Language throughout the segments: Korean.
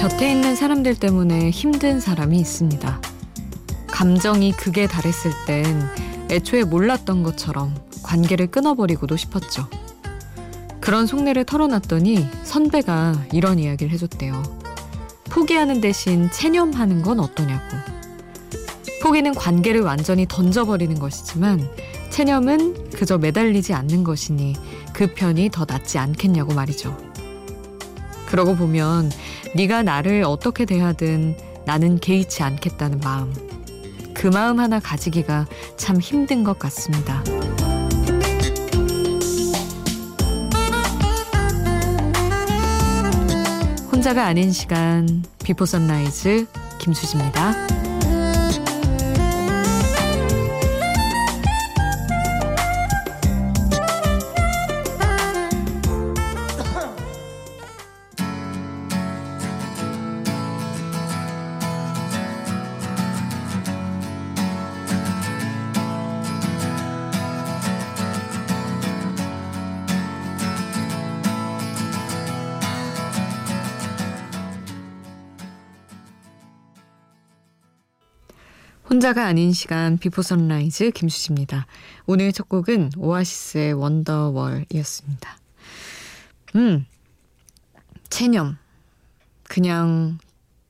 곁에 있는 사람들 때문에 힘든 사람이 있습니다. 감정이 극에 달했을 땐 애초에 몰랐던 것처럼 관계를 끊어버리고도 싶었죠. 그런 속내를 털어놨더니 선배가 이런 이야기를 해줬대요. 포기하는 대신 체념하는 건 어떠냐고. 포기는 관계를 완전히 던져버리는 것이지만 체념은 그저 매달리지 않는 것이니 그 편이 더 낫지 않겠냐고 말이죠. 그러고 보면 네가 나를 어떻게 대하든 나는 개의치 않겠다는 마음. 그 마음 하나 가지기가 참 힘든 것 같습니다. 혼자가 아닌 시간 Before Sunrise 김수지입니다. 혼자가 아닌 시간 Before Sunrise 김수지입니다. 오늘 첫 곡은 Oasis의 Wonderwall이었습니다. 음, 체념. 그냥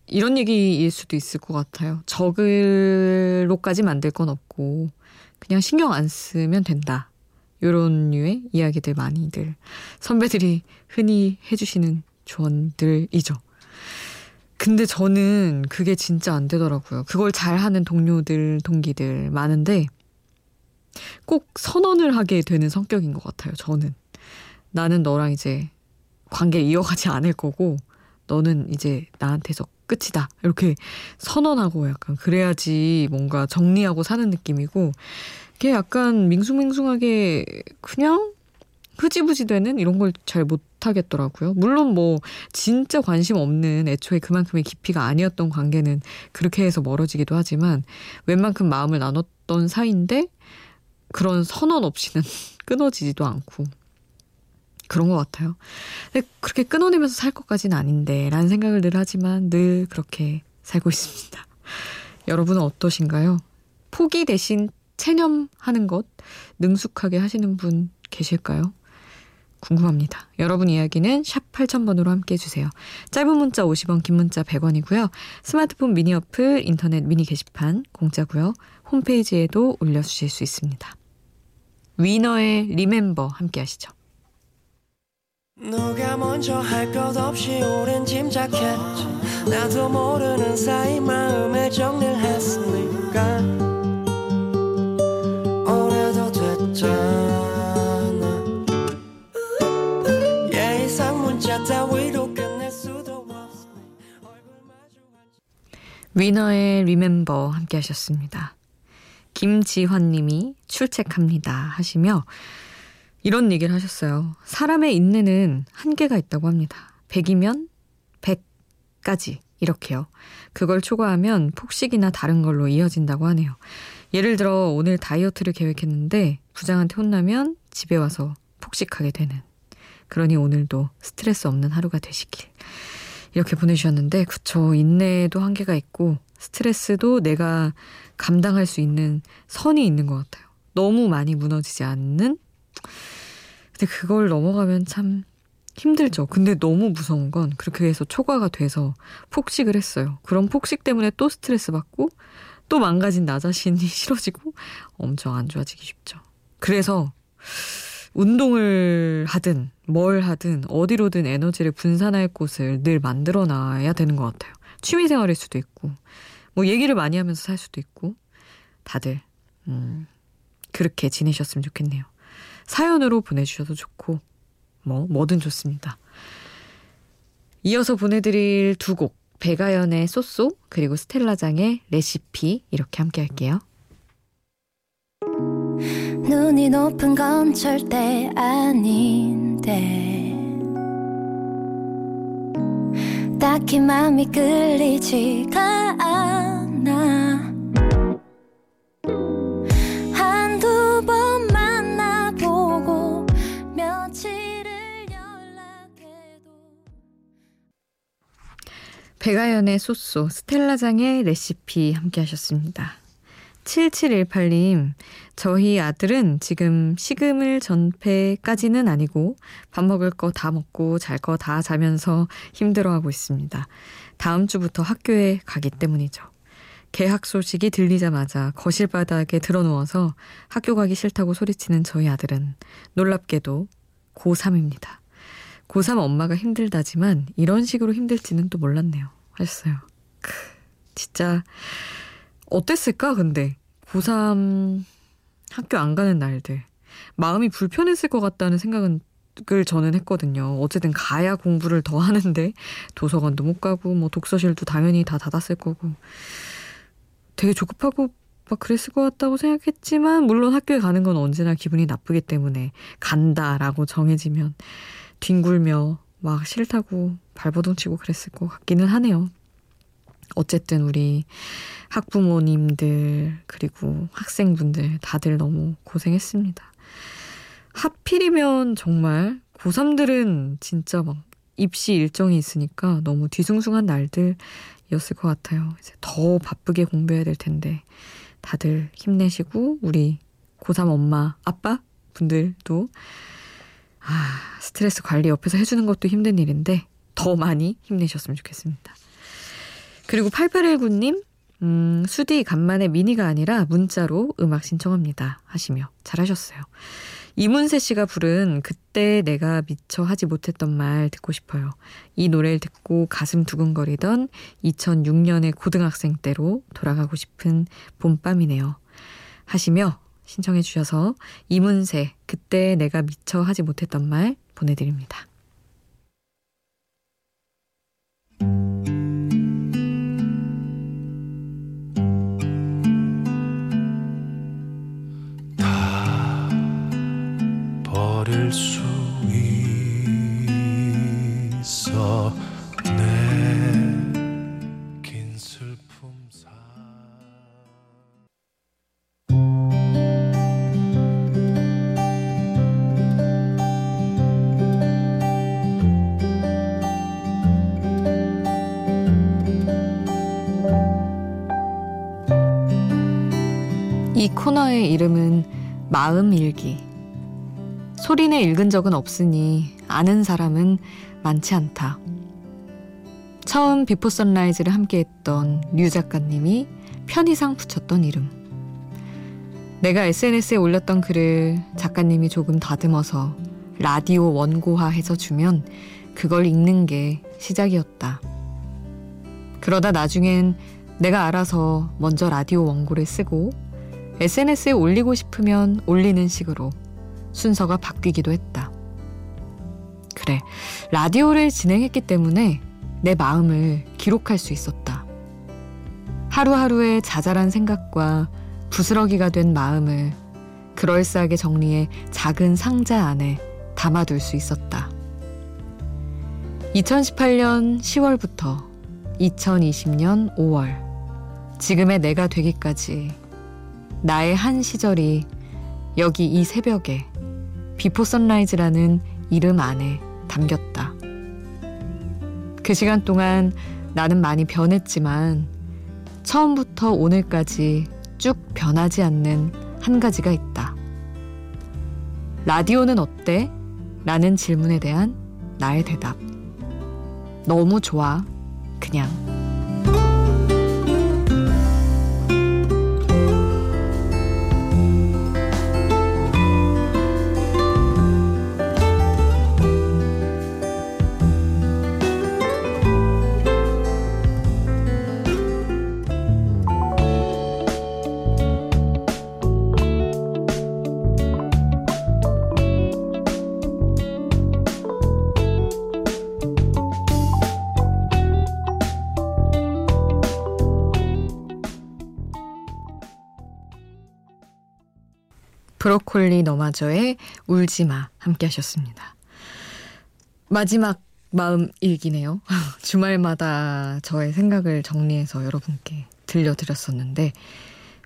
이런 얘기일 수도 있을 것 같아요. 적으로까지 만들 건 없고 그냥 신경 안 쓰면 된다. 요런 류의 이야기들 많이들 선배들이 흔히 해주시는 조언들이죠. 근데 저는 그게 진짜 안 되더라고요. 그걸 잘하는 동료들, 동기들 많은데 꼭 선언을 하게 되는 성격인 것 같아요. 저는. 나는 너랑 이제 관계 이어가지 않을 거고 너는 이제 나한테서 끝이다. 이렇게 선언하고 약간 그래야지 뭔가 정리하고 사는 느낌이고 그게 약간 밍숭밍숭하게 그냥 흐지부지 되는 이런 걸 잘 못 하겠더라고요. 물론 뭐 진짜 관심 없는 애초에 그만큼의 깊이가 아니었던 관계는 그렇게 해서 멀어지기도 하지만 웬만큼 마음을 나눴던 사이인데 그런 선언 없이는 끊어지지도 않고 그런 것 같아요. 근데 그렇게 끊어내면서 살 것까지는 아닌데 라는 생각을 늘 하지만 늘 그렇게 살고 있습니다. 여러분은 어떠신가요? 포기 대신 체념하는 것 능숙하게 하시는 분 계실까요? 궁금합니다. 여러분 이야기는 샵 8000번으로 함께 해주세요. 짧은 문자 50원, 긴 문자 100원이고요. 스마트폰 미니 어플, 인터넷 미니 게시판 공짜고요. 홈페이지에도 올려주실 수 있습니다. 위너의 리멤버 함께 하시죠. 누가 먼저 할 것 없이 오랜 짐작했지 나도 모르는 사이 마음에 정리를 했으니까 위너의 리멤버 함께 하셨습니다. 김지환 님이 출첵합니다 하시며 이런 얘기를 하셨어요. 사람의 인내는 한계가 있다고 합니다. 100이면 100까지 이렇게요. 그걸 초과하면 폭식이나 다른 걸로 이어진다고 하네요. 예를 들어 오늘 다이어트를 계획했는데 부장한테 혼나면 집에 와서 폭식하게 되는. 그러니 오늘도 스트레스 없는 하루가 되시길. 이렇게 보내주셨는데, 그쵸. 인내도 한계가 있고, 스트레스도 내가 감당할 수 있는 선이 있는 것 같아요. 너무 많이 무너지지 않는? 근데 그걸 넘어가면 참 힘들죠. 근데 너무 무서운 건 그렇게 해서 초과가 돼서 폭식을 했어요. 그런 폭식 때문에 또 스트레스 받고 또 망가진 나 자신이 싫어지고 엄청 안 좋아지기 쉽죠. 그래서 운동을 하든 뭘 하든 어디로든 에너지를 분산할 곳을 늘 만들어 놔야 되는 것 같아요. 취미 생활일 수도 있고, 뭐 얘기를 많이 하면서 살 수도 있고, 다들, 음, 그렇게 지내셨으면 좋겠네요. 사연으로 보내주셔도 좋고, 뭐, 뭐든 좋습니다. 이어서 보내드릴 두 곡, 배가연의 쏘쏘, 그리고 스텔라장의 레시피, 이렇게 함께 할게요. 눈이 높은 건 절대 아닌데. 딱히 마음이 끌리지가 않아. 한두 번 만나보고 며칠을 연락해도. 배가연의 소쏘, 스텔라장의 레시피 함께 하셨습니다. 7718님, 저희 아들은 지금 식음을 전폐까지는 아니고 밥 먹을 거 다 먹고 잘 거 다 자면서 힘들어하고 있습니다. 다음 주부터 학교에 가기 때문이죠. 개학 소식이 들리자마자 거실 바닥에 드러누워서 학교 가기 싫다고 소리치는 저희 아들은 놀랍게도 고3입니다. 고3 엄마가 힘들다지만 이런 식으로 힘들지는 또 몰랐네요. 하셨어요. 크, 진짜 어땠을까 근데 고3 학교 안 가는 날들 마음이 불편했을 것 같다는 생각은 을 저는 했거든요. 어쨌든 가야 공부를 더 하는데 도서관도 못 가고 뭐 독서실도 당연히 다 닫았을 거고 되게 조급하고 막 그랬을 것 같다고 생각했지만 물론 학교에 가는 건 언제나 기분이 나쁘기 때문에 간다라고 정해지면 뒹굴며 막 싫다고 발버둥 치고 그랬을 것 같기는 하네요. 어쨌든 우리 학부모님들 그리고 학생분들 다들 너무 고생했습니다. 하필이면 정말 고3들은 진짜 막 입시 일정이 있으니까 너무 뒤숭숭한 날들이었을 것 같아요. 이제 더 바쁘게 공부해야 될 텐데 다들 힘내시고 우리 고3 엄마, 아빠 분들도 아, 스트레스 관리 옆에서 해주는 것도 힘든 일인데 더 많이 힘내셨으면 좋겠습니다. 그리고 8819님, 음, 수디 간만에 미니가 아니라 문자로 음악 신청합니다. 하시며 잘하셨어요. 이문세 씨가 부른 그때 내가 미처 하지 못했던 말 듣고 싶어요. 이 노래를 듣고 가슴 두근거리던 2006년의 고등학생 때로 돌아가고 싶은 봄밤이네요. 하시며 신청해 주셔서 이문세 그때 내가 미처 하지 못했던 말 보내드립니다. 코너의 이름은 마음일기. 소리내 읽은 적은 없으니 아는 사람은 많지 않다. 처음 Before Sunrise를 함께 했던 류 작가님이 편의상 붙였던 이름. 내가 SNS에 올렸던 글을 작가님이 조금 다듬어서 라디오 원고화해서 주면 그걸 읽는 게 시작이었다. 그러다 나중엔 내가 알아서 먼저 라디오 원고를 쓰고 SNS에 올리고 싶으면 올리는 식으로 순서가 바뀌기도 했다. 그래, 라디오를 진행했기 때문에 내 마음을 기록할 수 있었다. 하루하루의 자잘한 생각과 부스러기가 된 마음을 그럴싸하게 정리해 작은 상자 안에 담아둘 수 있었다. 2018년 10월부터 2020년 5월, 지금의 내가 되기까지 나의 한 시절이 여기 이 새벽에 Before Sunrise라는 이름 안에 담겼다. 그 시간 동안 나는 많이 변했지만 처음부터 오늘까지 쭉 변하지 않는 한 가지가 있다. 라디오는 어때? 라는 질문에 대한 나의 대답. 너무 좋아. 그냥. 브로콜리 너마저의 울지마 함께 하셨습니다. 마지막 마음 일기네요. 주말마다 저의 생각을 정리해서 여러분께 들려드렸었는데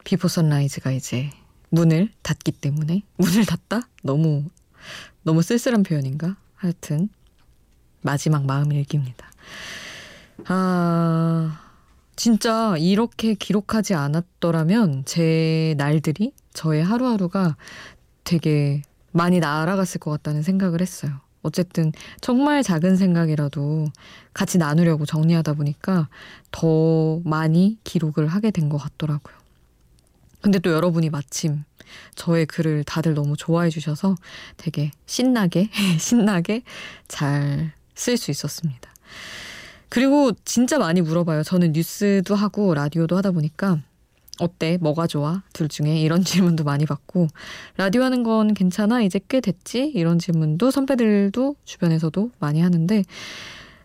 Before Sunrise가 이제 문을 닫기 때문에 문을 닫다? 너무 너무 쓸쓸한 표현인가? 하여튼 마지막 마음 일기입니다. 아, 진짜 이렇게 기록하지 않았더라면 제 날들이, 저의 하루하루가 되게 많이 날아갔을 것 같다는 생각을 했어요. 어쨌든 정말 작은 생각이라도 같이 나누려고 정리하다 보니까 더 많이 기록을 하게 된 것 같더라고요. 근데 또 여러분이 마침 저의 글을 다들 너무 좋아해 주셔서 되게 신나게, 신나게 잘 쓸 수 있었습니다. 그리고 진짜 많이 물어봐요. 저는 뉴스도 하고 라디오도 하다 보니까 어때? 뭐가 좋아? 둘 중에 이런 질문도 많이 받고 라디오 하는 건 괜찮아? 이제 꽤 됐지? 이런 질문도 선배들도 주변에서도 많이 하는데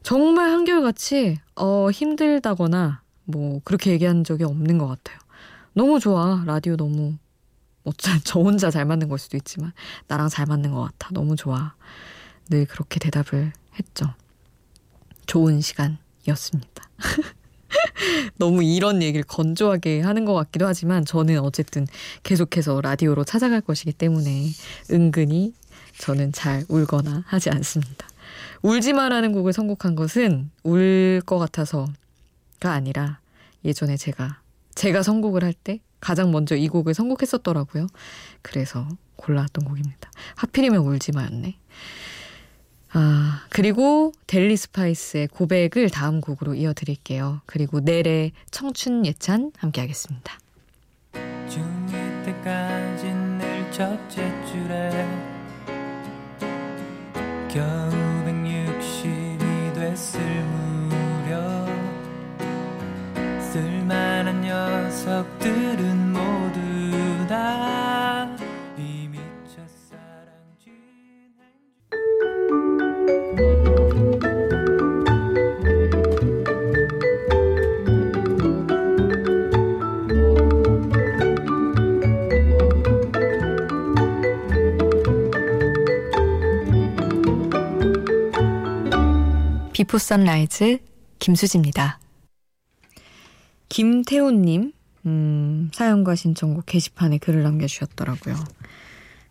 정말 한결같이 어 힘들다거나 뭐 그렇게 얘기한 적이 없는 것 같아요. 너무 좋아. 라디오 너무 어쩌 저 혼자 잘 맞는 걸 수도 있지만 나랑 잘 맞는 것 같아. 너무 좋아. 늘 그렇게 대답을 했죠. 좋은 시간이었습니다. 너무 이런 얘기를 건조하게 하는 것 같기도 하지만 저는 어쨌든 계속해서 라디오로 찾아갈 것이기 때문에 은근히 저는 잘 울거나 하지 않습니다. 울지 마라는 곡을 선곡한 것은 울 것 같아서가 아니라 예전에 제가 제가 선곡을 할 때 가장 먼저 이 곡을 선곡했었더라고요. 그래서 골라왔던 곡입니다. 하필이면 울지 마였네. 아, 그리고 델리 스파이스의 고백을 다음 곡으로 이어드릴게요. 그리고 넬의 청춘 예찬 함께 하겠습니다. 중2 때까지 늘 첫째 줄에 겨우 160이 됐을 무렵 쓸만한 녀석들은 Before Sunrise 김수지입니다. 김태훈님, 음, 사연과 신청곡 게시판에 글을 남겨주셨더라고요.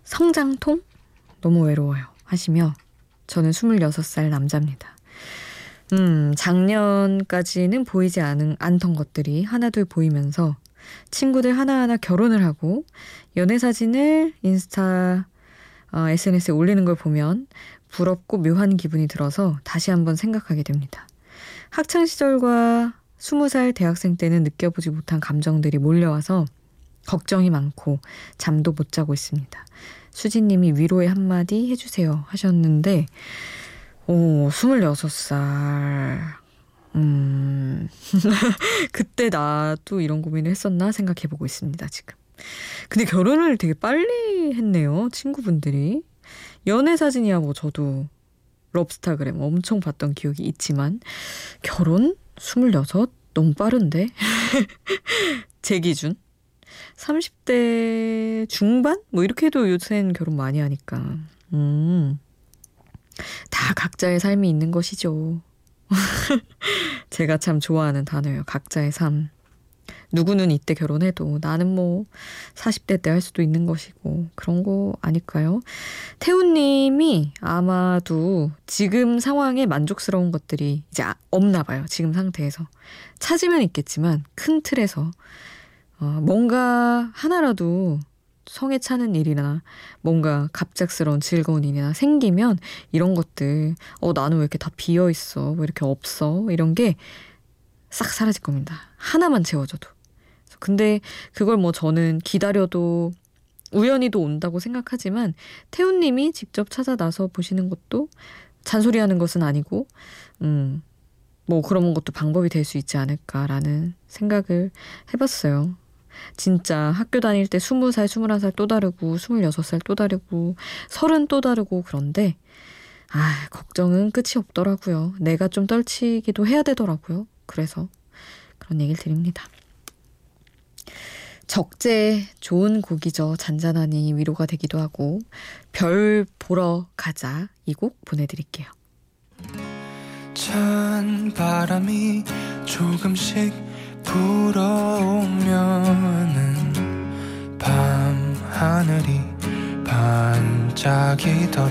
성장통? 너무 외로워요. 하시며, 저는 26살 남자입니다. 음, 작년까지는 보이지 않은, 않던 것들이 하나둘 보이면서 친구들 하나하나 결혼을 하고 연애 사진을 인스타, 어, SNS에 올리는 걸 보면 부럽고 묘한 기분이 들어서 다시 한번 생각하게 됩니다. 학창 시절과 스무 살 대학생 때는 느껴보지 못한 감정들이 몰려와서 걱정이 많고 잠도 못 자고 있습니다. 수진님이 위로의 한마디 해주세요 하셨는데, 오, 26살. 음, 그때 나도 이런 고민을 했었나 생각해보고 있습니다, 지금. 근데 결혼을 되게 빨리 했네요, 친구분들이. 연애 사진이야 뭐 저도 럽스타그램 엄청 봤던 기억이 있지만 결혼 26 너무 빠른데 제 기준 30대 중반 뭐 이렇게 해도 요새는 결혼 많이 하니까 음. 다 각자의 삶이 있는 것이죠. 제가 참 좋아하는 단어예요. 각자의 삶. 누구는 이때 결혼해도 나는 뭐 40대 때 할 수도 있는 것이고 그런 거 아닐까요? 태훈님이 아마도 지금 상황에 만족스러운 것들이 이제 아, 없나 봐요. 지금 상태에서. 찾으면 있겠지만 큰 틀에서 어, 뭔가 하나라도 성에 차는 일이나 뭔가 갑작스러운 즐거운 일이나 생기면 이런 것들 어 나는 왜 이렇게 다 비어 있어 왜 이렇게 없어 이런 게 싹 사라질 겁니다 하나만 채워줘도 근데 그걸 뭐 저는 기다려도 우연히도 온다고 생각하지만 태훈님이 직접 찾아 나서 보시는 것도 잔소리하는 것은 아니고 음. 뭐 그런 것도 방법이 될 수 있지 않을까라는 생각을 해봤어요. 진짜 학교 다닐 때 스무 살 스물한 살또 다르고 스물여섯 살또 다르고 서른 또 다르고 그런데 아, 걱정은 끝이 없더라고요. 내가 좀 떨치기도 해야 되더라고요. 그래서 그런 얘기를 드립니다. 적재 좋은 곡이죠. 잔잔하니 위로가 되기도 하고 별 보러 가자 이 곡 보내드릴게요. 찬 바람이 조금씩 불어오면은 밤 하늘이 반짝이더라.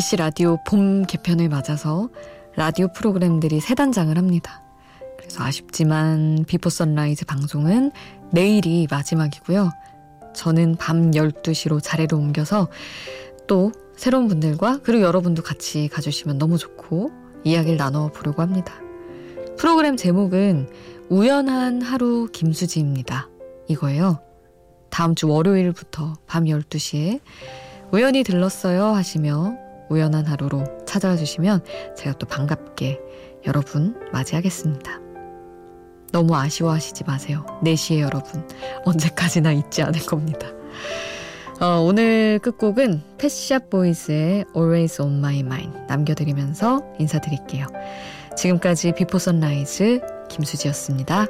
MBC 라디오 봄 개편을 맞아서 라디오 프로그램들이 새 단장을 합니다. 그래서 아쉽지만 비포 선라이즈 방송은 내일이 마지막이고요. 저는 밤 12시로 자리를 옮겨서 또 새로운 분들과 그리고 여러분도 같이 가주시면 너무 좋고 이야기를 나눠보려고 합니다. 프로그램 제목은 우연한 하루 김수지입니다. 이거예요. 다음 주 월요일부터 밤 12시에 우연히 들렀어요 하시며 우연한 하루로 찾아와 주시면 제가 또 반갑게 여러분 맞이하겠습니다. 너무 아쉬워하시지 마세요. 4시에 여러분. 언제까지나 잊지 않을 겁니다. 어, 오늘 끝곡은 Pet Shop Boys의 Always on My Mind 남겨드리면서 인사드릴게요. 지금까지 비포 선라이즈 김수지였습니다.